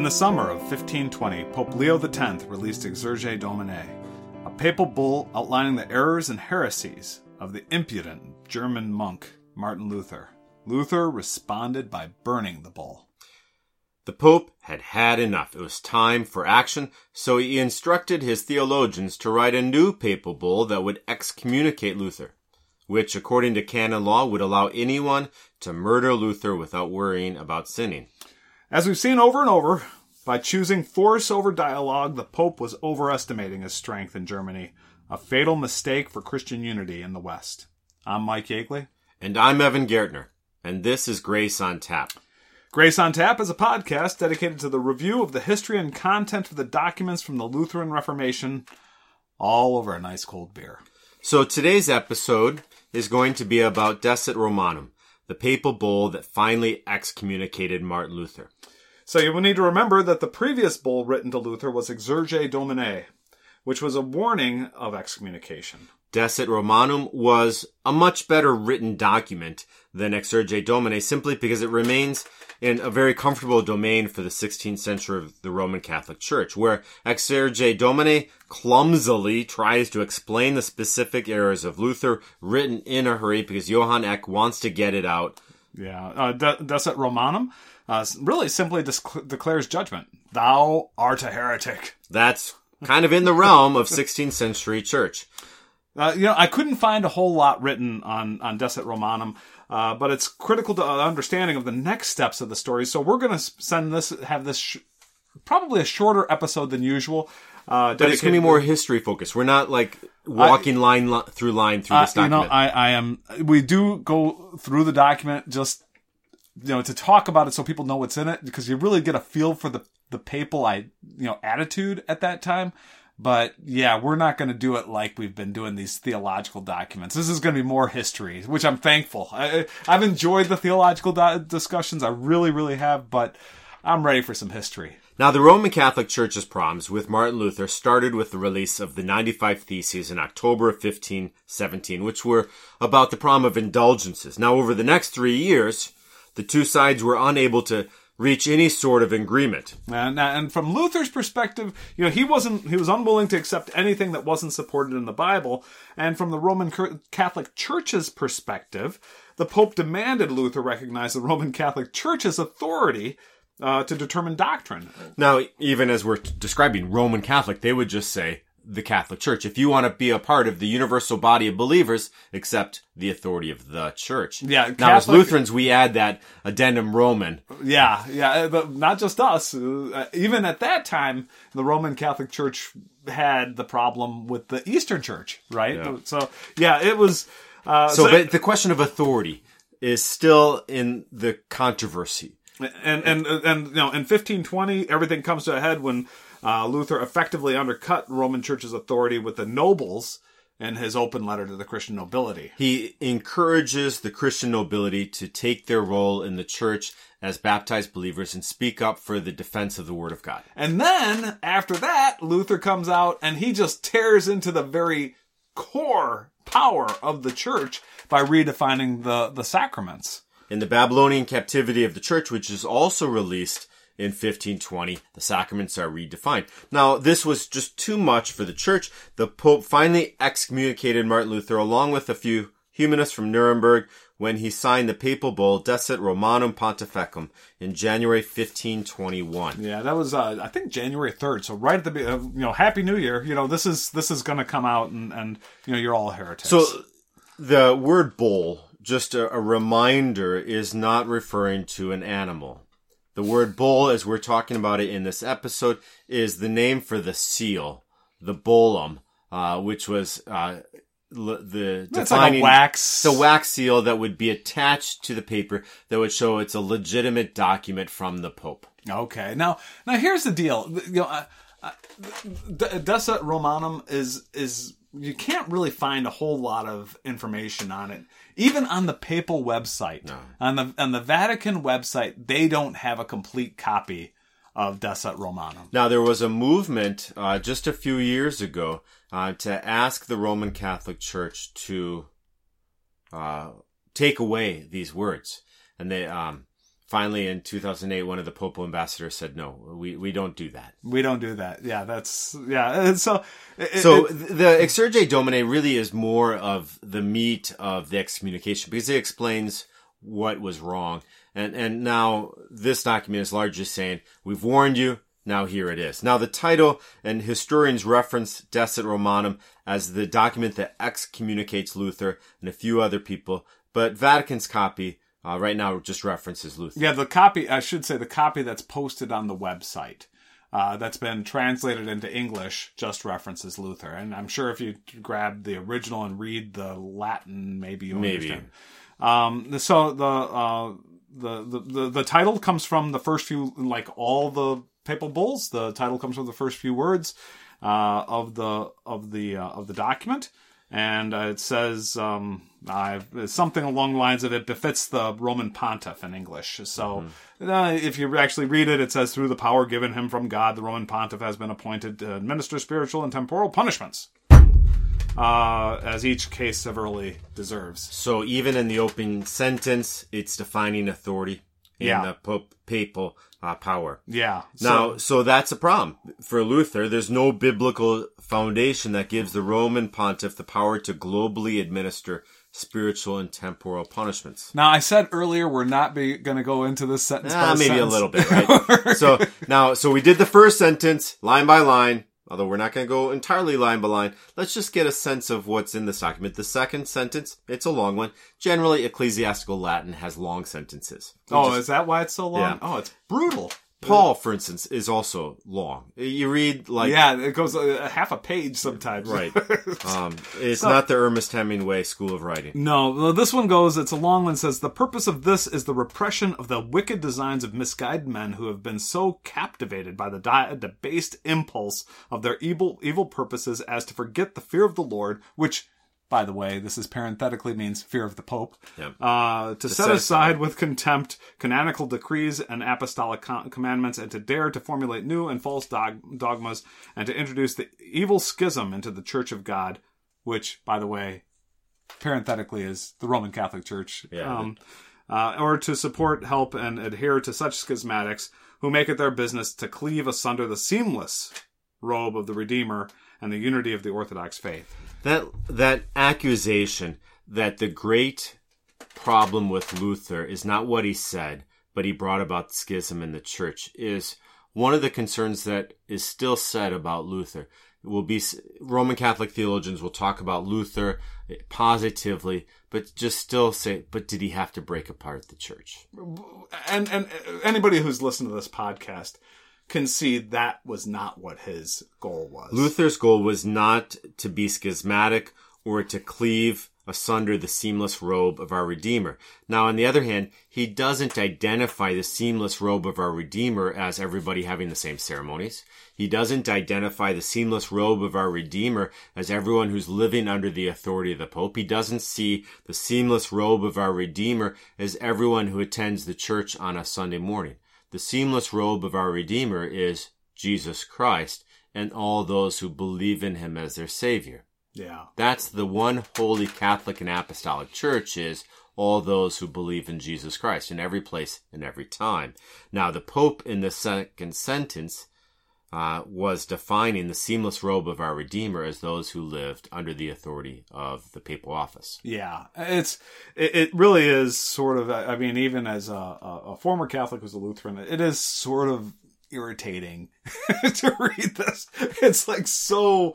In the summer of 1520, Pope Leo X released Exsurge Domine, a papal bull outlining the errors and heresies of the impudent German monk Martin Luther. Luther responded by burning the bull. The Pope had had enough. It was time for action, so he instructed his theologians to write a new papal bull that would excommunicate Luther, which, according to canon law, would allow anyone to murder Luther without worrying about sinning. As we've seen over and over, by choosing force over dialogue, the Pope was overestimating his strength in Germany, a fatal mistake for Christian unity in the West. I'm Mike Yeagley. And I'm Evan Gertner, and this is Grace on Tap. Grace on Tap is a podcast dedicated to the review of the history and content of the documents from the Lutheran Reformation, all over a nice cold beer. So today's episode is going to be about Decet Romanum, the papal bull that finally excommunicated Martin Luther. So you will need to remember that the previous bull written to Luther was Exsurge Domine, which was a warning of excommunication. Decet Romanum was a much better written document than Exsurge Domine simply because it remains in a very comfortable domain for the 16th century of the Roman Catholic Church, where Exsurge Domine clumsily tries to explain the specific errors of Luther written in a hurry because Johann Eck wants to get it out. Yeah, uh, De- Decet Romanum uh, really simply disc- declares judgment. Thou art a heretic. That's kind of in the realm of 16th century church. Uh, you know, I couldn't find a whole lot written on on Decet Romanum, uh, but it's critical to understanding of the next steps of the story. So we're going to send this, have this sh- probably a shorter episode than usual. Uh, but it's going to be more history focused. We're not like walking I, line li- through line through this document. You know, I, I am. We do go through the document just you know to talk about it so people know what's in it because you really get a feel for the the papal I you know attitude at that time. But yeah, we're not going to do it like we've been doing these theological documents. This is going to be more history, which I'm thankful. I, have enjoyed the theological do- discussions. I really, really have, but I'm ready for some history. Now, the Roman Catholic Church's problems with Martin Luther started with the release of the 95 Theses in October of 1517, which were about the problem of indulgences. Now, over the next three years, the two sides were unable to reach any sort of agreement. And, and from Luther's perspective, you know, he wasn't, he was unwilling to accept anything that wasn't supported in the Bible. And from the Roman Catholic Church's perspective, the Pope demanded Luther recognize the Roman Catholic Church's authority uh, to determine doctrine. Now, even as we're describing Roman Catholic, they would just say the Catholic Church. If you want to be a part of the universal body of believers, accept the authority of the Church. Yeah. Catholic, now, as Lutherans, we add that addendum Roman. Yeah, yeah, but not just us. Uh, even at that time, the Roman Catholic Church had the problem with the Eastern Church, right? Yeah. So, yeah, it was. Uh, so, so but the question of authority is still in the controversy. And and and you know, in 1520, everything comes to a head when uh, Luther effectively undercut Roman Church's authority with the nobles in his open letter to the Christian nobility. He encourages the Christian nobility to take their role in the church as baptized believers and speak up for the defense of the Word of God. And then, after that, Luther comes out and he just tears into the very core power of the church by redefining the, the sacraments. In the Babylonian captivity of the church, which is also released in 1520, the sacraments are redefined. Now, this was just too much for the church. The Pope finally excommunicated Martin Luther along with a few humanists from Nuremberg when he signed the papal bull Decet Romanum Pontificum in January 1521. Yeah, that was uh, I think January 3rd. So right at the uh, you know Happy New Year. You know this is this is going to come out and and you know you're all heretics. So the word bull, just a, a reminder, is not referring to an animal. The word bull, as we're talking about it in this episode, is the name for the seal, the bullum, uh, which was uh, the That's defining like wax, the wax seal that would be attached to the paper that would show it's a legitimate document from the Pope. Okay, now now here's the deal. You know, uh, uh, Romanum is is you can't really find a whole lot of information on it even on the papal website, no. on the on the Vatican website, they don't have a complete copy of Decet Romanum. Now there was a movement uh, just a few years ago uh, to ask the Roman Catholic Church to uh, take away these words, and they um, finally in 2008, one of the Pope ambassadors said, no, we, we don't do that. We don't do that. Yeah, that's, yeah. And so, it, So it- the Exsurge Domine really is more of the meat of the excommunication because it explains what was wrong. And, and now this document is largely saying, we've warned you, now here it is. Now the title and historians reference Decet Romanum as the document that excommunicates Luther and a few other people, but Vatican's copy uh, right now just references Luther. yeah, the copy, I should say the copy that's posted on the website. Uh, that's been translated into English just references Luther, and I'm sure if you grab the original and read the Latin, maybe you'll Maybe. understand. Um, so the, uh, the, the, the, the title comes from the first few, like all the papal bulls, the title comes from the first few words, uh, of the, of the, uh, of the document. And uh, it says, um, uh, something along the lines of it befits the Roman pontiff in English. So, uh, if you actually read it, it says, through the power given him from God, the Roman pontiff has been appointed to administer spiritual and temporal punishments, uh, as each case severally deserves. So even in the opening sentence, it's defining authority in Yeah. the pope, papal uh, power. Yeah. So, Now, so that's a problem for Luther. There's no biblical foundation that gives the Roman pontiff the power to globally administer spiritual and temporal punishments. now I said earlier we're not going to go into this sentence. Ah, by maybe sentence. a little bit, right? so now, so we did the first sentence line by line. Although we're not going to go entirely line by line, let's just get a sense of what's in this document. The second sentence, it's a long one. Generally, ecclesiastical Latin has long sentences. We Oh, just- is that why it's so long? Yeah. Oh, it's brutal. Paul, for instance, is also long. You read like yeah, it goes a, a half a page sometimes. Right. Um, it's not the Ernest Hemingway School of Writing. No, well, this one goes, it's a long one, says, The purpose of this is the repression of the wicked designs of misguided men who have been so captivated by the di- debased impulse of their evil, evil purposes as to forget the fear of the Lord, which, by the way, this is parenthetically means fear of the Pope, uh, to, set, set aside with contempt canonical decrees and apostolic co- commandments, and to dare to formulate new and false dog- dogmas, and to introduce the evil schism into the Church of God, which, by the way, parenthetically is the Roman Catholic Church. Yeah. Um, uh, or to support, help, and adhere to such schismatics who make it their business to cleave asunder the seamless robe of the Redeemer and the unity of the Orthodox faith. That that accusation that the great problem with Luther is not what he said, but he brought about schism in the church is one of the concerns that is still said about Luther. It will be Roman Catholic theologians will talk about Luther positively, but just still say, but did he have to break apart the church? And and anybody who's listened to this podcast can see that was not what his goal was. Luther's goal was not to be schismatic or to cleave asunder the seamless robe of our Redeemer. Now, on the other hand, he doesn't identify the seamless robe of our Redeemer as everybody having the same ceremonies. He doesn't identify the seamless robe of our Redeemer as everyone who's living under the authority of the Pope. He doesn't see the seamless robe of our Redeemer as everyone who attends the church on a Sunday morning. The seamless robe of our Redeemer is Jesus Christ and all those who believe in him as their Savior. yeah. That's the one holy Catholic and Apostolic Church is all those who believe in Jesus Christ in every place and every time. Now, the Pope in the second sentence uh, was defining the seamless robe of our Redeemer as those who lived under the authority of the papal office. Yeah, it's it, it really is sort of. I mean, even as a, a, a former Catholic who's a Lutheran, it is sort of irritating to read this. It's like so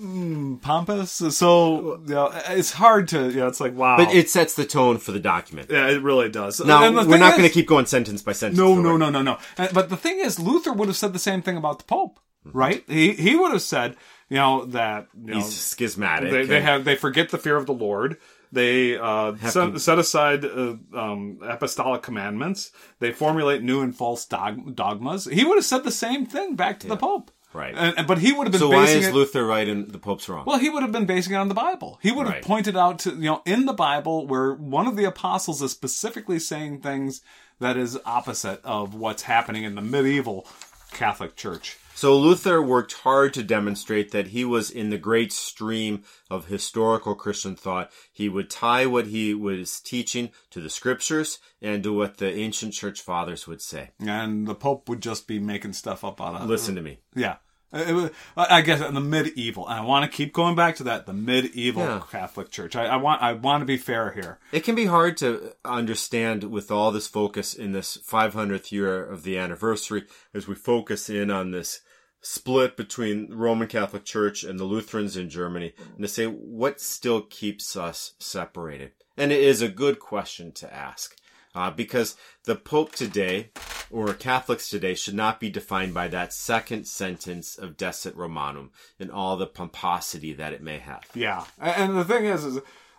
mm, pompous, so you know, it's hard to. You know, it's like wow, But it sets the tone for the document. yeah, it really does. Now, we're not going to keep going sentence by sentence. No, no, no, no, no. But the thing is, Luther would have said the same thing about the Pope, Mm-hmm. right? He he would have said, you know, that you know, He's schismatic. they, they have they forget the fear of the Lord. They uh, set, to- set aside uh, um, apostolic commandments. They formulate new and false dog- dogmas. He would have said the same thing back to the Pope, Right. And, and- but he would have been So why basing is it. Luther right and the Pope's wrong? well, he would have been basing it on the Bible. He would have Right. pointed out to, you know, in the Bible where one of the apostles is specifically saying things that is opposite of what's happening in the medieval Catholic Church. So Luther worked hard to demonstrate that he was in the great stream of historical Christian thought. He would tie what he was teaching to the scriptures and to what the ancient church fathers would say. And the Pope would just be making stuff up out of Listen to me. Yeah. Was, I guess in the medieval, and I want to keep going back to that, the medieval Yeah. Catholic Church. I, I want, I want to be fair here. It can be hard to understand with all this focus in this 500th year of the anniversary as we focus in on this split between the Roman Catholic Church and the Lutherans in Germany and to say what still keeps us separated. And it is a good question to ask. Uh, because the Pope today, or Catholics today, should not be defined by that second sentence of Decet Romanum and all the pomposity that it may have. Yeah, and the thing is, is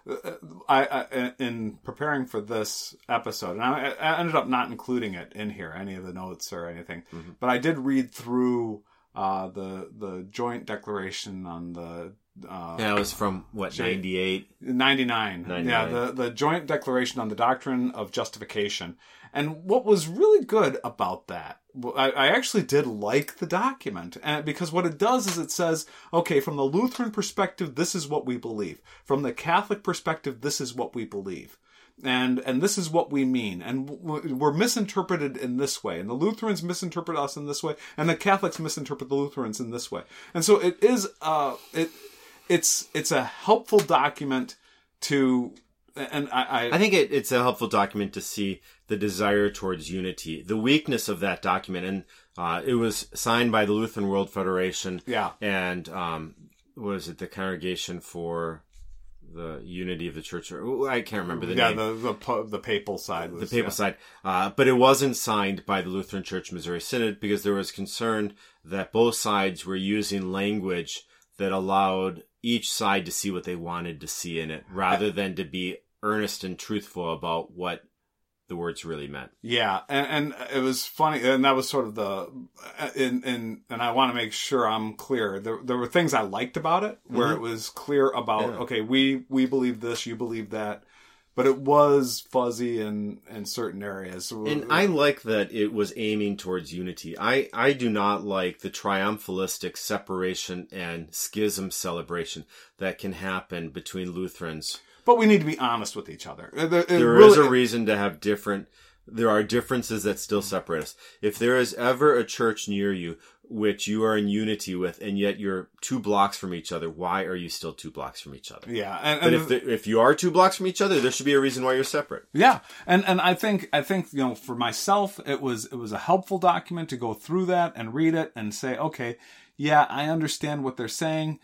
uh, I, I in preparing for this episode, and I, I ended up not including it in here, any of the notes or anything, but I did read through uh, the the joint declaration on the. Uh, Yeah, it was from what, 98? 99. 99. Yeah, the, the joint declaration on the doctrine of justification. And what was really good about that, I, I actually did like the document. And because what it does is it says, okay, from the Lutheran perspective, this is what we believe. From the Catholic perspective, this is what we believe. And, and this is what we mean. And we're misinterpreted in this way. And the Lutherans misinterpret us in this way. And the Catholics misinterpret the Lutherans in this way. And so it is, uh, it, it's it's a helpful document to and I, I, I think it, it's a helpful document to see the desire towards unity, the weakness of that document, and uh, it was signed by the Lutheran World Federation. Yeah. and um, was it the Congregation for the Unity of the Church? Or I can't remember the yeah name. the the the papal side was the papal yeah. side, uh, but it wasn't signed by the Lutheran Church Missouri Synod because there was concern that both sides were using language that allowed each side to see what they wanted to see in it, rather than to be earnest and truthful about what the words really meant. Yeah, and, and it was funny, and that was sort of the, in in, and I want to make sure I'm clear. There there were things I liked about it, where it was clear about Mm-hmm. Yeah. okay, we we believe this, you believe that, but it was fuzzy in in certain areas. And I like that it was aiming towards unity. I, I do not like the triumphalistic separation and schism celebration that can happen between Lutherans. but we need to be honest with each other. It- it There is really- a reason to have different. There are differences that still separate us. If there is ever a church near you which you are in unity with, and yet you're two blocks from each other, why are you still two blocks from each other? yeah, and, But if the, if you are two blocks from each other, there should be a reason why you're separate. Yeah, and and I think I think you know for myself it was it was a helpful document to go through that and read it and say okay, yeah, I understand what they're saying.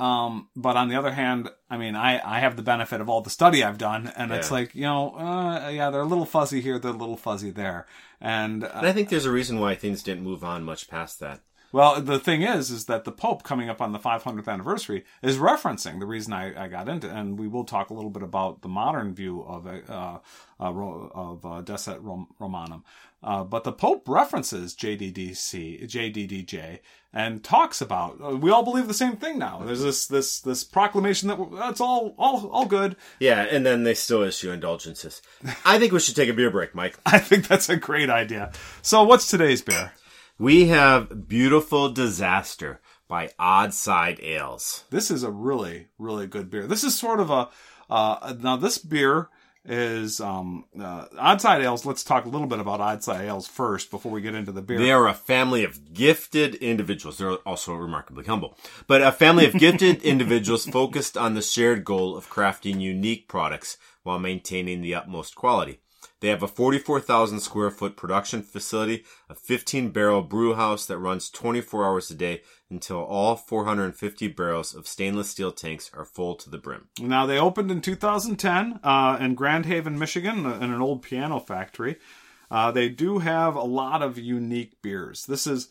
Um, but on the other hand, I mean, I, I have the benefit of all the study I've done, and it's like, you know, uh, yeah, they're a little fuzzy here, they're a little fuzzy there. And, uh, And I think there's a reason why things didn't move on much past that. well, the thing is, is that the Pope coming up on the 500th anniversary is referencing the reason I, I got into, and we will talk a little bit about the modern view of uh, uh, of uh, Decet Rom- Romanum. Uh, but the Pope references JDDC, JDDJ, and talks about uh, we all believe the same thing now. There's this this this proclamation that that's all all all good. Yeah, and then they still issue indulgences. I think we should take a beer break, Mike. I think that's a great idea. So, what's today's beer? We have Beautiful Disaster by Odd Side Ales. This is a really, really good beer. This is sort of a uh, now this beer is um uh, Oddside Ales. Let's talk a little bit about Oddside Ales first before we get into the beer. They are a family of gifted individuals. They're also remarkably humble, but a family of gifted individuals focused on the shared goal of crafting unique products while maintaining the utmost quality. They have a 44,000 square foot production facility, a 15 barrel brew house that runs 24 hours a day until all 450 barrels of stainless steel tanks are full to the brim. Now they opened in 2010 uh, in Grand Haven, Michigan, in an old piano factory. Uh, they do have a lot of unique beers. This is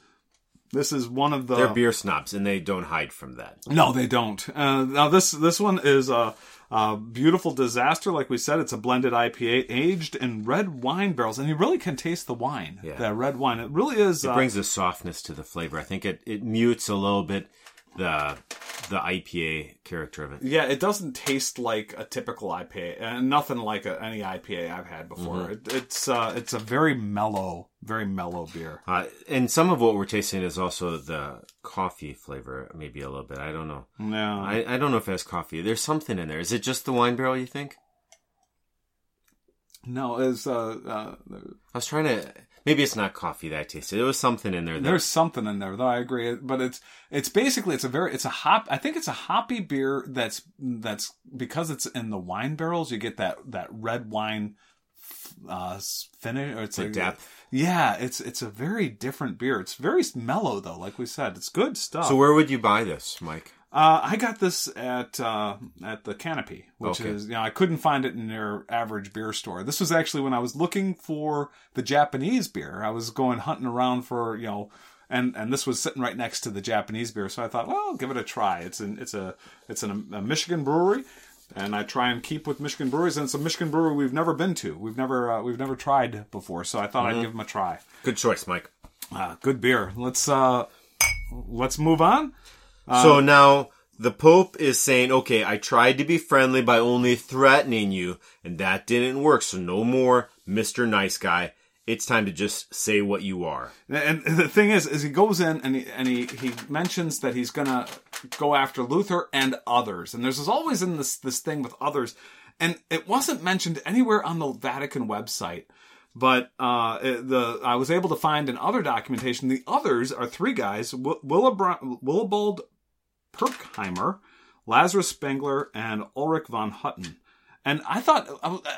this is one of the They're beer snobs and they don't hide from that. No, they don't. Uh, now this this one is a, a beautiful disaster. Like we said, it's a blended IPA aged in red wine barrels, and you really can taste the wine. Yeah. That red wine. It really is. It uh, brings a softness to the flavor. I think it, it mutes a little bit the the IPA character of it. Yeah, it doesn't taste like a typical IPA, and nothing like a, any IPA I've had before. Mm-hmm. It, it's uh, it's a very mellow, very mellow beer. Uh, and some of what we're tasting is also the coffee flavor, maybe a little bit. I don't know. No, I, I don't know if it has coffee. There's something in there. Is it just the wine barrel? You think? no, it's uh, uh, I was trying to. Maybe it's not coffee that I tasted. There was something in there. That, there's something in there though. I agree, but it's it's basically it's a very it's a hop. I think it's a hoppy beer that's that's because it's in the wine barrels. You get that that red wine uh finish or it's The like depth. Yeah, it's it's a very different beer. It's very mellow though, like we said. It's good stuff. so where would you buy this, Mike? Uh, I got this at uh, at the Canopy, which Okay. is you know I couldn't find it in your average beer store. This was actually when I was looking for the Japanese beer. I was going hunting around for you know, and and this was sitting right next to the Japanese beer. So I thought, well, I'll give it a try. It's an it's a it's an, a Michigan brewery, and I try and keep with Michigan breweries. And it's a Michigan brewery we've never been to. We've never uh, we've never tried before. So I thought I'd give them a try. Good choice, Mike. Uh, good beer. Let's uh, let's move on. So now the Pope is saying, okay, I tried to be friendly by only threatening you, and that didn't work. So no more Mr. Nice Guy. It's time to just say what you are. And the thing is, is he goes in and he and he, he mentions that he's gonna go after Luther and others. And there's always in this this thing with others, and it wasn't mentioned anywhere on the Vatican website. But uh, the I was able to find in other documentation the others are three guys: Willibald Pirckheimer, Lazarus Spengler, and Ulrich von Hutten. And I thought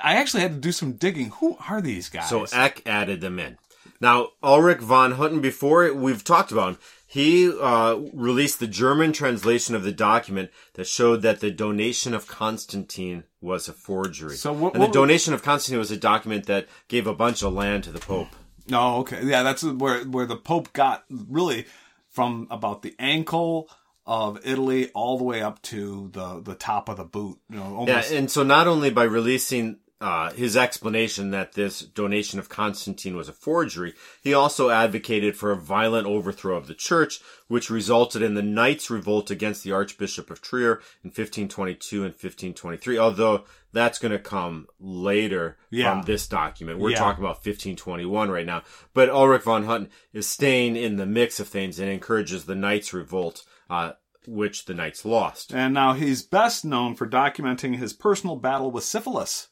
I actually had to do some digging. Who are these guys? So Eck added them in. Now, Ulrich von Hutten, before we've talked about him, he uh, released the German translation of the document that showed that the donation of Constantine was a forgery. So what- and the what- donation of Constantine was a document that gave a bunch of land to the Pope. Oh, okay. Yeah, that's where where the Pope got really from about the ankle of Italy all the way up to the the top of the boot. You know, Yeah, and so not only by releasing uh, his explanation that this donation of Constantine was a forgery, he also advocated for a violent overthrow of the church, which resulted in the Knights' revolt against the Archbishop of Trier in 1522 and 1523. Although that's going to come later Yeah. from this document. We're Yeah. talking about 1521 right now. But Ulrich von Hutten is staying in the mix of things and encourages the Knights' revolt, uh, which the Knights lost. and now he's best known for documenting his personal battle with syphilis.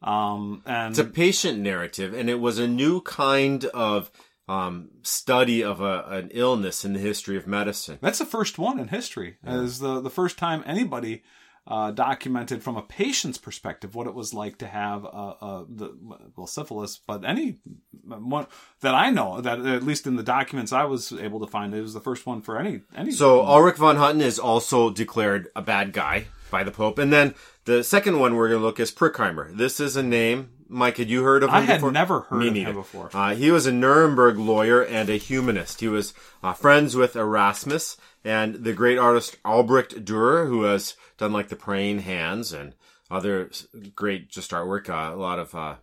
Um, and It's a patient narrative, and it was a new kind of um, study of a, an illness in the history of medicine. that's the first one in history. Is the the first time anybody uh, documented from a patient's perspective what it was like to have the well syphilis, but any one that I know that at least in the documents I was able to find, it was the first one for any any. So Ulrich von Hutten is also declared a bad guy by the Pope, and then the second one we're going to look is Pirckheimer. This is a name. Mike, had you heard of him I had before? never heard Me of neither. him before. Uh, he was a Nuremberg lawyer and a humanist. He was uh, friends with Erasmus and the great artist Albrecht Dürer, who has done like the Praying Hands and other great just artwork. Uh, a lot of uh,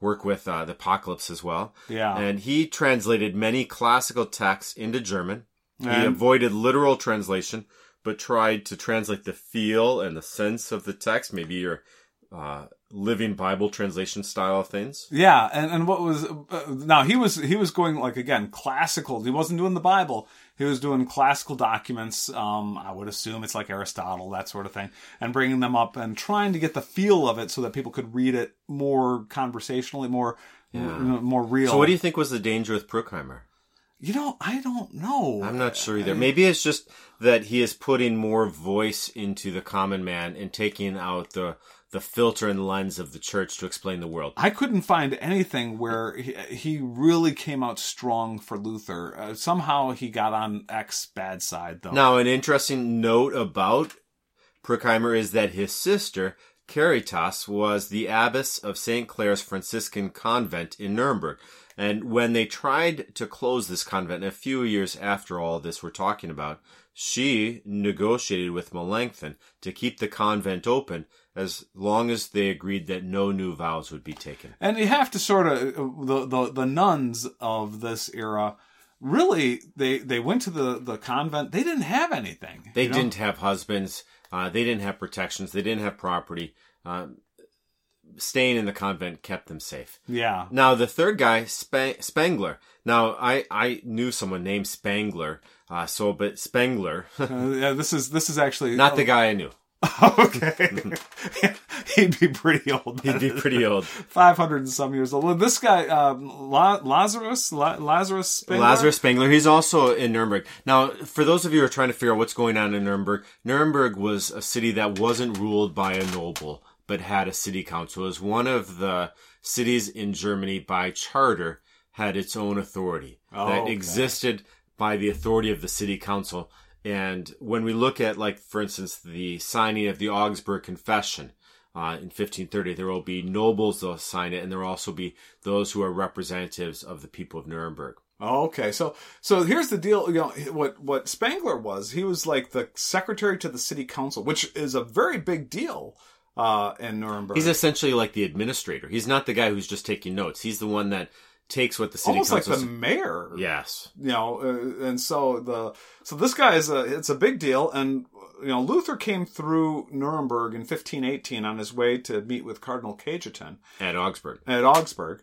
work with uh, the Apocalypse as well. Yeah. and he translated many classical texts into German. He And- avoided literal translation, but tried to translate the feel and the sense of the text. Maybe your uh, living Bible translation style of things. Yeah, and, and what was uh, now he was he was going like again classical. He wasn't doing the Bible. He was doing classical documents. Um, I would assume it's like Aristotle, that sort of thing, and bringing them up and trying to get the feel of it so that people could read it more conversationally, more you know, more real. So, what do you think was the danger with Bruckheimer? You know, I don't know. I'm not sure either. Maybe it's just that he is putting more voice into the common man and taking out the the filter and lens of the church to explain the world. I couldn't find anything where he, he really came out strong for Luther. Uh, somehow he got on Eck's bad side though. Now, an interesting note about Bruckheimer is that his sister, Caritas, was the abbess of St. Clare's Franciscan convent in Nuremberg. And when they tried to close this convent, a few years after all this we're talking about, she negotiated with Melanchthon to keep the convent open as long as they agreed that no new vows would be taken. And you have to sort of the, the the nuns of this era really they they went to the the convent. They didn't have anything. They you know? didn't have husbands. Uh, they didn't have protections. They didn't have property. Um, staying in the convent kept them safe. Yeah. Now the third guy, Spa- Spangler. Now I I knew someone named Spangler. Uh, so but Spangler, Uh, yeah, this is this is actually not the guy I knew. okay. He'd be pretty old. He'd be pretty old. five hundred and some years old. This guy, um, La- Lazarus, La- Lazarus, Spengler? Lazarus Spangler. He's also in Nuremberg. Now, for those of you who are trying to figure out what's going on in Nuremberg, Nuremberg was a city that wasn't ruled by a noble, but had a city council. It was one of the cities in Germany by charter had its own authority Oh, that okay. existed by the authority of the city council. And when we look at, like, for instance, the signing of the Augsburg Confession, uh, in 1530, there will be nobles that'll sign it, and there will also be those who are representatives of the people of Nuremberg. Oh, okay. So, so here's the deal. You know what? What Spangler was? He was like the secretary to the city council, which is a very big deal uh, in Nuremberg. He's essentially like the administrator. He's not the guy who's just taking notes. He's the one that takes what the city almost like the mayor. yes. you know, uh, and so the so this guy is a it's a big deal, and you know Luther came through Nuremberg in 1518 on his way to meet with Cardinal Cajetan At Augsburg. at Augsburg.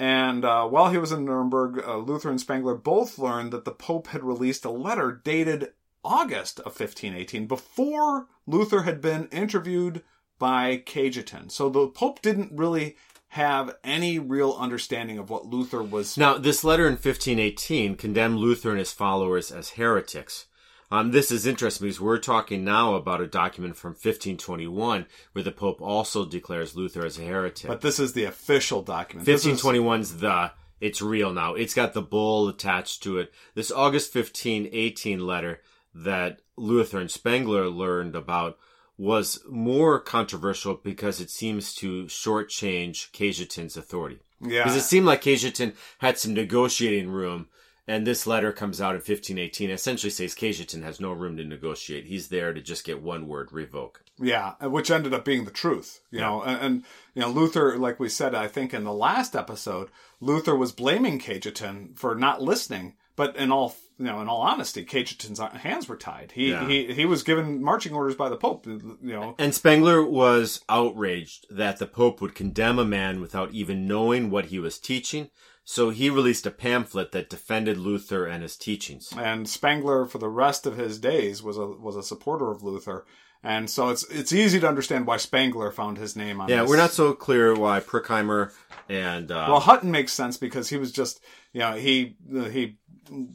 And uh, while he was in Nuremberg, uh, Luther and Spangler both learned that the Pope had released a letter dated August of 1518 before Luther had been interviewed by Cajetan. So the Pope didn't really have any real understanding of what Luther was Now, this letter in 1518 condemned Luther and his followers as heretics. Um, this is interesting because we're talking now about a document from 1521 where the Pope also declares Luther as a heretic. But this is the official document. This is- 1521's the it's real now. It's got the bull attached to it. This August 1518 letter that Luther and Spengler learned about was more controversial because it seems to shortchange Cajetan's authority. yeah. Because it seemed like Cajetan had some negotiating room, and this letter comes out in 1518. Essentially says Cajetan has no room to negotiate. He's there to just get one word, revoke. Yeah, which ended up being the truth, you know, and, and you know Luther, like we said, I think in the last episode, Luther was blaming Cajetan for not listening, but in all you know, in all honesty, Cajetan's hands were tied. He Yeah. he he was given marching orders by the Pope, you know. And Spengler was outraged that the Pope would condemn a man without even knowing what he was teaching, so he released a pamphlet that defended Luther and his teachings. And Spengler, for the rest of his days, was a was a supporter of Luther, and so it's it's easy to understand why Spengler found his name on. Yeah, this. we're not so clear why Pirckheimer and uh, Well, Hutton makes sense because he was just, you know, he he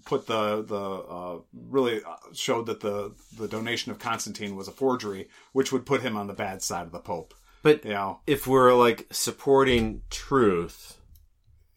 put the the uh, really showed that the the donation of Constantine was a forgery, which would put him on the bad side of the Pope. but You know, if we're like supporting truth,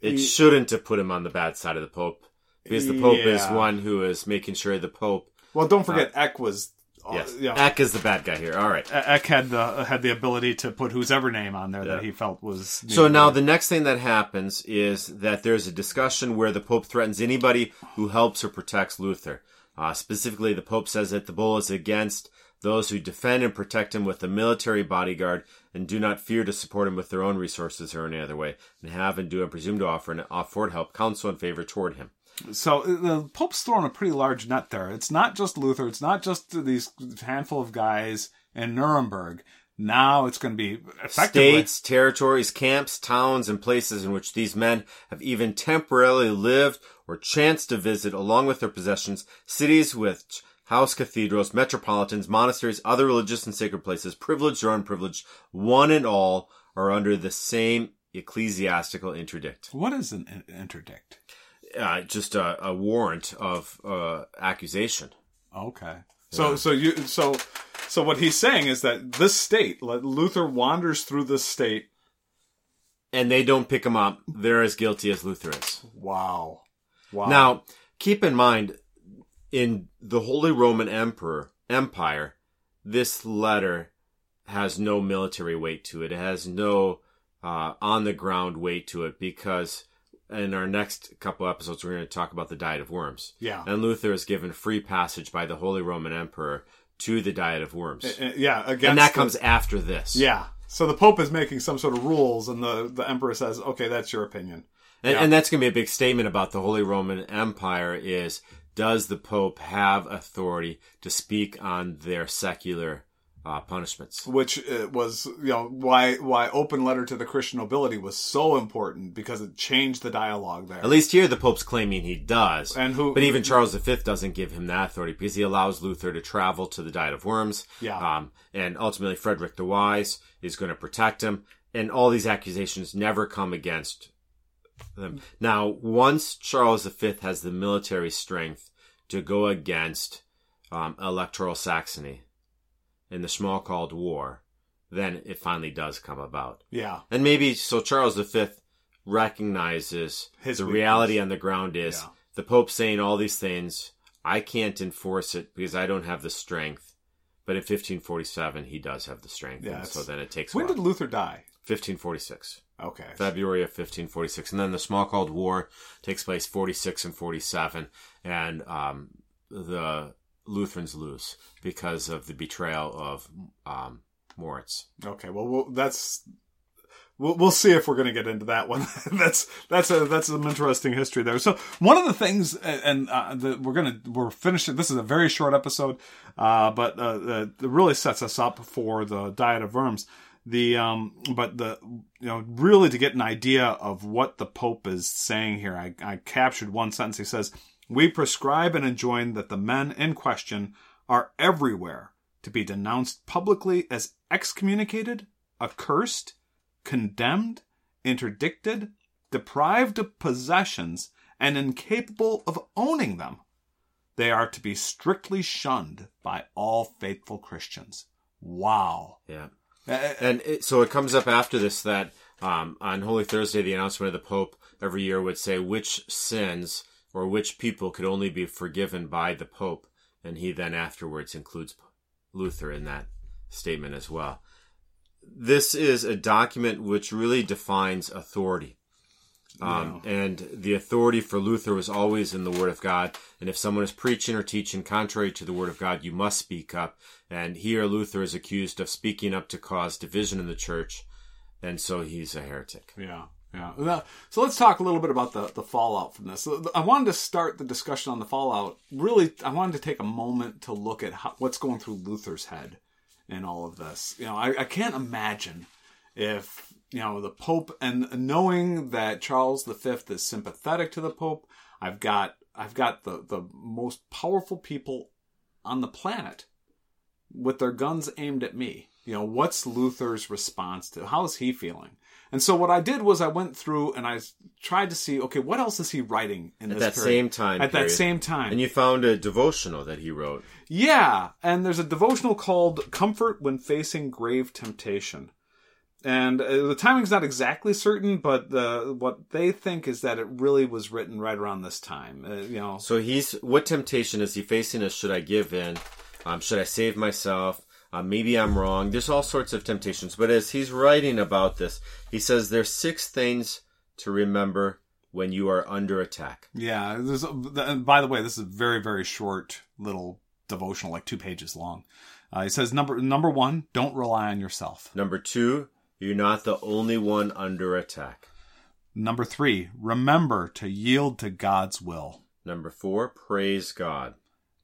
it Ye- shouldn't have put him on the bad side of the Pope because the Pope is one who is making sure the Pope. well, don't forget Eck was, uh, Yes, you know, Eck is the bad guy here. All right. Eck had the had the ability to put whose ever name on there that he felt was. So now the next thing that happens is that there's a discussion where the Pope threatens anybody who helps or protects Luther. Uh, specifically, the Pope says that the bull is against those who defend and protect him with a military bodyguard and do not fear to support him with their own resources or any other way, and have and do and presume to offer and afford help, counsel, and favor toward him. So uh, the Pope's throwing a pretty large net there. It's not just Luther. It's not just these handful of guys in Nuremberg. Now it's going to be. States, territories, camps, towns, and places in which these men have even temporarily lived or chanced to visit, along with their possessions, cities with house cathedrals, metropolitans, monasteries, other religious and sacred places, privileged or unprivileged, one and all are under the same ecclesiastical interdict. What is an in- interdict? Uh, just a, a warrant of uh, accusation. Okay. So so you so so what he's saying is that this state, Luther wanders through this state. And they don't pick him up. They're as guilty as Luther is. Wow. Wow. Now, keep in mind, in the Holy Roman Emperor Empire, this letter has no military weight to it. It has no uh, on the ground weight to it because in our next couple episodes we're going to talk about the Diet of Worms. Yeah. And Luther is given free passage by the Holy Roman Emperor to the Diet of Worms. Uh, yeah, and that the- comes after this. Yeah. So the Pope is making some sort of rules, and the the Emperor says, "Okay, that's your opinion." And, Yeah. and that's going to be a big statement about the Holy Roman Empire is, does the Pope have authority to speak on their secular uh, punishments? which uh, was you know why why open letter to the Christian nobility was so important because it changed the dialogue there. At least here, the Pope's claiming he does. And who- But even Charles V doesn't give him that authority because he allows Luther to travel to the Diet of Worms. Yeah. Um, and ultimately, Frederick the Wise is going to protect him. And all these accusations never come against them. Now, once Charles V has the military strength to go against um, Electoral Saxony in the Schmalkald War, then it finally does come about. yeah, And maybe so Charles V recognizes His the weakness. reality on the ground is Yeah. the Pope saying all these things. I can't enforce it because I don't have the strength. But in 1547, he does have the strength. Yeah, and so then it takes when did Luther die? 1546. Okay, February of 1546. And then the Smalcald War takes place 46 and 47. And um, the Lutherans lose because of the betrayal of um, Moritz. okay. Well, we'll that's we'll, we'll see if we're going to get into that one. that's that's a that's an interesting history there. So one of the things, and uh, the, we're gonna we're finishing. This is a very short episode, uh, but uh, uh, it really sets us up for the Diet of Worms. The um, but the you know really to get an idea of what the Pope is saying here, I, I captured one sentence. He says, "We prescribe and enjoin that the men in question are everywhere to be denounced publicly as excommunicated, accursed, condemned, interdicted, deprived of possessions, and incapable of owning them. They are to be strictly shunned by all faithful Christians. Wow. Yeah. Uh, And it, so it comes up after this that um, on Holy Thursday, the announcement of the Pope every year would say which sins or which people could only be forgiven by the Pope. And he then afterwards includes Luther in that statement as well. This is a document which really defines authority. Um, And the authority for Luther was always in the Word of God. And if someone is preaching or teaching contrary to the Word of God, you must speak up. And here Luther is accused of speaking up to cause division in the church. And so he's a heretic. Yeah, yeah. So let's talk a little bit about the, the fallout from this. I wanted to start the discussion on the fallout. Really, I wanted to take a moment to look at how, what's going through Luther's head in all of this. You know, I, I can't imagine if you know the Pope and knowing that Charles V is sympathetic to the Pope. I've got I've got the the most powerful people on the planet with their guns aimed at me. You know, what's Luther's response to how is he feeling? And so what I did was I went through and I tried to see, okay, what else is he writing in At that period? same time. At that same time. And you found a devotional that he wrote. Yeah, and there's a devotional called Comfort When Facing Grave Temptation. And uh, the timing's not exactly certain, but the, what they think is that it really was written right around this time. Uh, you know, So he's what temptation is he facing? Is should I give in? Um, should I save myself? Uh, maybe I'm wrong. There's all sorts of temptations. But as he's writing about this, he says there's six things to remember when you are under attack. Yeah, there's, by the way, this is a very very short little devotional, like two pages long. Uh, he says number number one, don't rely on yourself. Number two, you're not the only one under attack. Number three, remember to yield to God's will. Number four, praise God.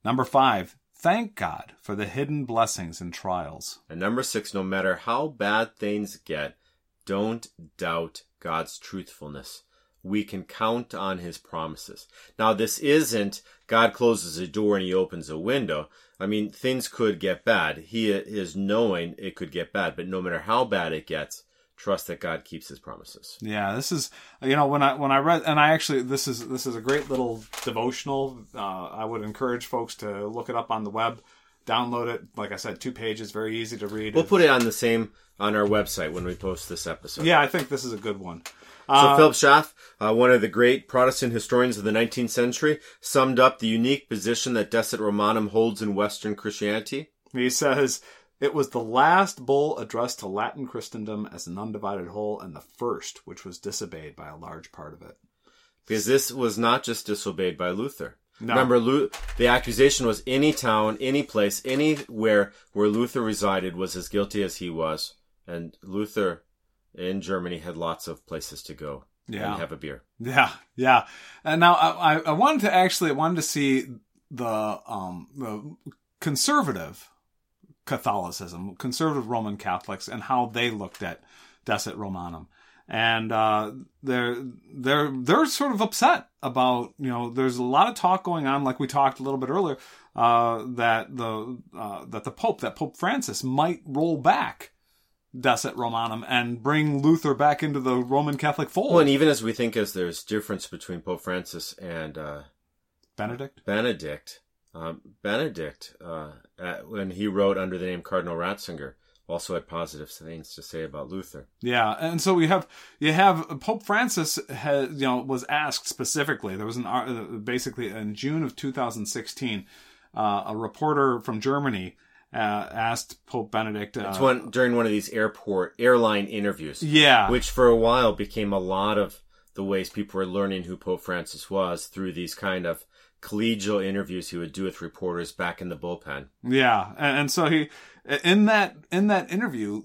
Number five, thank God for the hidden blessings and trials. And number six, no matter how bad things get, don't doubt God's truthfulness. We can count on his promises. Now, this isn't God closes a door and he opens a window. I mean, things could get bad. He is knowing it could get bad, but no matter how bad it gets, trust that God keeps his promises. Yeah, this is you know when I when I read and I actually this is this is a great little devotional. Uh, I would encourage folks to look it up on the web, download it. Like I said, two pages, very easy to read. We'll put it on the same on our website when we post this episode. yeah, I think this is a good one. So Philip Schaff, uh, one of the great Protestant historians of the 19th century, summed up the unique position that Decet Romanum holds in Western Christianity. He says it was the last bull addressed to Latin Christendom as an undivided whole, and the first which was disobeyed by a large part of it. Because this was not just disobeyed by Luther. No. Remember, the accusation was any town, any place, anywhere where Luther resided was as guilty as he was. And Luther in Germany had lots of places to go. Yeah. and have a beer. Yeah, yeah. And now I, I- I wanted to actually I wanted to see the um the conservative Catholicism, conservative Roman Catholics, and how they looked at Decet Romanum. And uh, they're they're they're sort of upset about you know there's a lot of talk going on like we talked a little bit earlier uh, that the uh, that the Pope that Pope Francis might roll back Decet Romanum and bring Luther back into the Roman Catholic fold. Well, and even as we think as there's difference between Pope Francis and uh, Benedict. Benedict, um, Benedict, uh, uh, when he wrote under the name Cardinal Ratzinger, also had positive things to say about Luther. Yeah, and so we have you have Pope Francis has you know was asked specifically. There was an ar- uh, basically in June of 2016, uh, a reporter from Germany uh, asked Pope Benedict. Uh, It's one during one of these airport airline interviews, yeah, which for a while became a lot of the ways people were learning who Pope Francis was through these kind of collegial interviews he would do with reporters back in the bullpen. Yeah, and, and so he in that in that interview,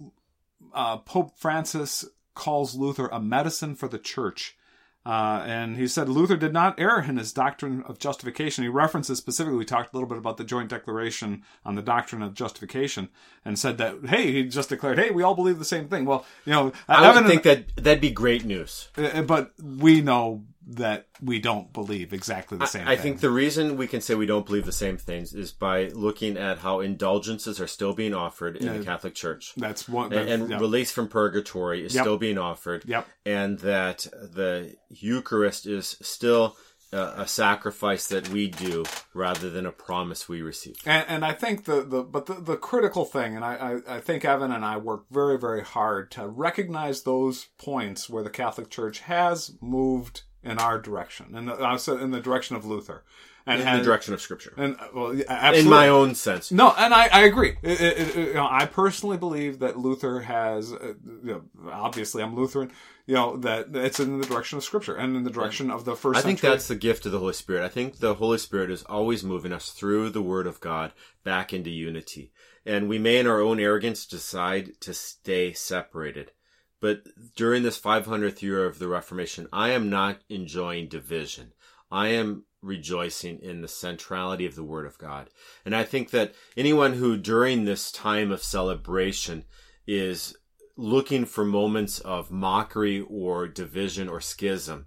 uh, Pope Francis calls Luther a medicine for the church. Uh, and he said Luther did not err in his doctrine of justification. He references specifically, we talked a little bit about the joint declaration on the doctrine of justification and said that, hey, he just declared, hey, we all believe the same thing. Well, you know, I would think that that'd be great news. uh, but we know that we don't believe exactly the same I thing. think the reason we can say we don't believe the same things is by looking at how indulgences are still being offered in the Catholic Church. that's one, and, and yeah. release from purgatory is Yep. still being offered. Yep. And that the Eucharist is still uh, a sacrifice that we do rather than a promise we receive. And, and I think the, the but the, the critical thing, and I, I, I think Evan and I work very very hard to recognize those points where the Catholic Church has moved in our direction, and I said in the direction of Luther, and In has- the direction of Scripture. and well, yeah, In my own sense. No, and I, I agree. It- it- it- you know, I personally believe that Luther has, uh, you know, obviously I'm Lutheran, you know, that it's in the direction of Scripture and in the direction of the first I think century. that's the gift of the Holy Spirit. I think the Holy Spirit is always moving us through the Word of God back into unity. And we may, in our own arrogance, decide to stay separated. But during this 500th year of the Reformation, I am not enjoying division. I am rejoicing in the centrality of the Word of God. And I think that anyone who during this time of celebration is looking for moments of mockery or division or schism,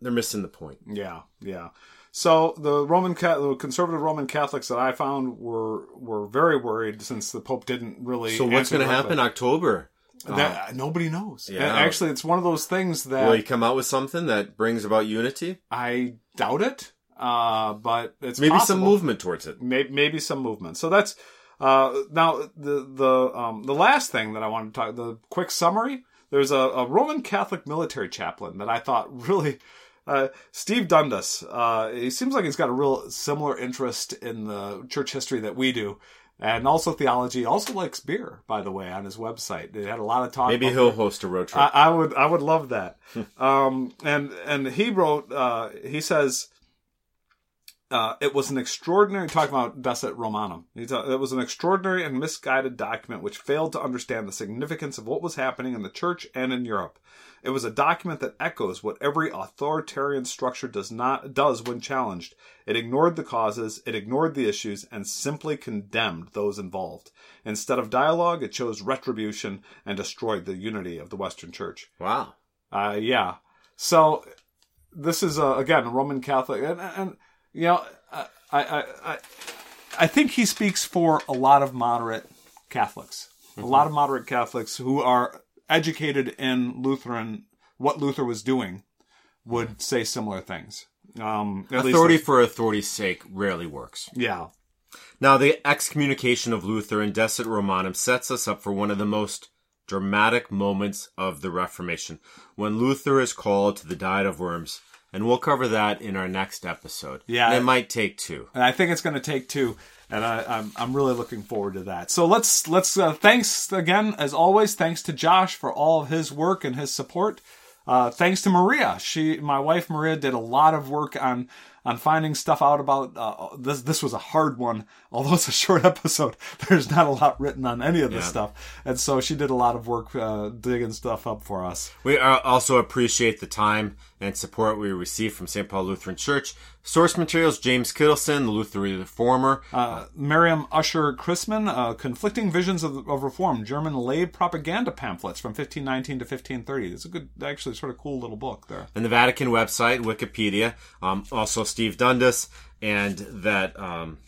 they're missing the point. Yeah, yeah. So the Roman the conservative Roman Catholics that I found were were very worried since the Pope didn't really. So what's going to happen October? That nobody knows. Yeah. Actually, it's one of those things that Will he come out with something that brings about unity? I doubt it. Uh, but it's Maybe some movement towards it. Maybe, maybe some movement. So that's uh, now the the um, the last thing that I wanted to talk. The quick summary. There's a, a Roman Catholic military chaplain that I thought really. Uh, Steve Dundas. Uh, he seems like he's got a real similar interest in the church history that we do, and also theology. Also likes beer, by the way, on his website. They had a lot of talk. Maybe he'll host a road trip. I, I would I would love that. um, and and he wrote uh, he says uh, it was an extraordinary talking about Decet Romanum. It was an extraordinary and misguided document which failed to understand the significance of what was happening in the church and in Europe. It was a document that echoes what every authoritarian structure does not does when challenged. It ignored the causes, it ignored the issues, and simply condemned those involved. Instead of dialogue, it chose retribution and destroyed the unity of the Western Church. wow. Uh, yeah. So this is uh, again a Roman Catholic, and, and you know, I, I I I think he speaks for a lot of moderate Catholics, a lot of moderate Catholics who are educated in Lutheran, what Luther was doing, would say similar things. Um, at least Authority for authority's sake rarely works. yeah, Now, the excommunication of Luther and Decet Romanum sets us up for one of the most dramatic moments of the Reformation, when Luther is called to the Diet of Worms, and we'll cover that in our next episode. Yeah. And it might take two. and I think it's going to take two, and I, I'm I'm really looking forward to that. So let's let's uh, thanks again as always. Thanks to Josh for all of his work and his support. Uh, thanks to Maria. She, my wife Maria, did a lot of work on on finding stuff out about uh, this. This was a hard one, although it's a short episode. There's not a lot written on any of this Yeah. stuff, and so she did a lot of work uh, digging stuff up for us. We uh, also appreciate the time and support we receive from St. Paul Lutheran Church. Source materials: James Kittelson, the Lutheran Reformer. Uh, Miriam Usher Chrisman, uh, Conflicting Visions of, of Reform, German lay propaganda pamphlets from 1519 to 1530. It's a good, actually, sort of cool little book there. and the Vatican website, Wikipedia, um, also Steve Dundas, and that um,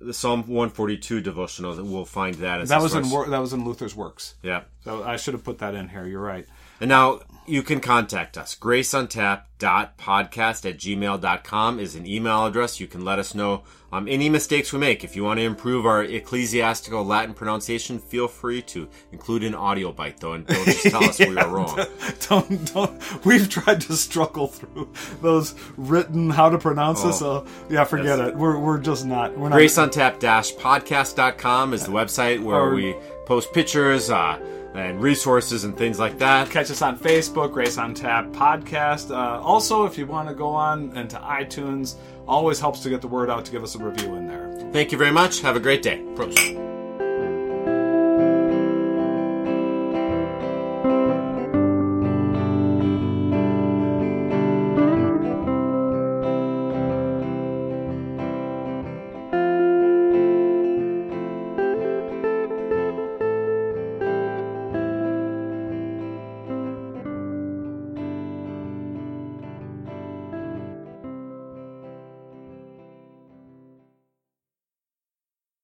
the Psalm 142 devotional. That we'll find that as That was in source. wor- that was in Luther's works. yeah. So I should have put that in here. You're right. And now you can contact us. graceontap.podcast at gmail.com is an email address. You can let us know um, any mistakes we make. If you want to improve our ecclesiastical Latin pronunciation, feel free to include an audio bite, though, and don't just tell us we were wrong. don't don't. We've tried to struggle through those written how to pronounce this. So yeah, forget it. We're we're just not. We're not. GraceOntap-podcast.com is the website where we post pictures uh, and resources and things like that. Catch us on Facebook, Grace on Tap Podcast. Uh, also, if you want to go on into iTunes, always helps to get the word out to give us a review in there. Thank you very much. Have a great day. Prost.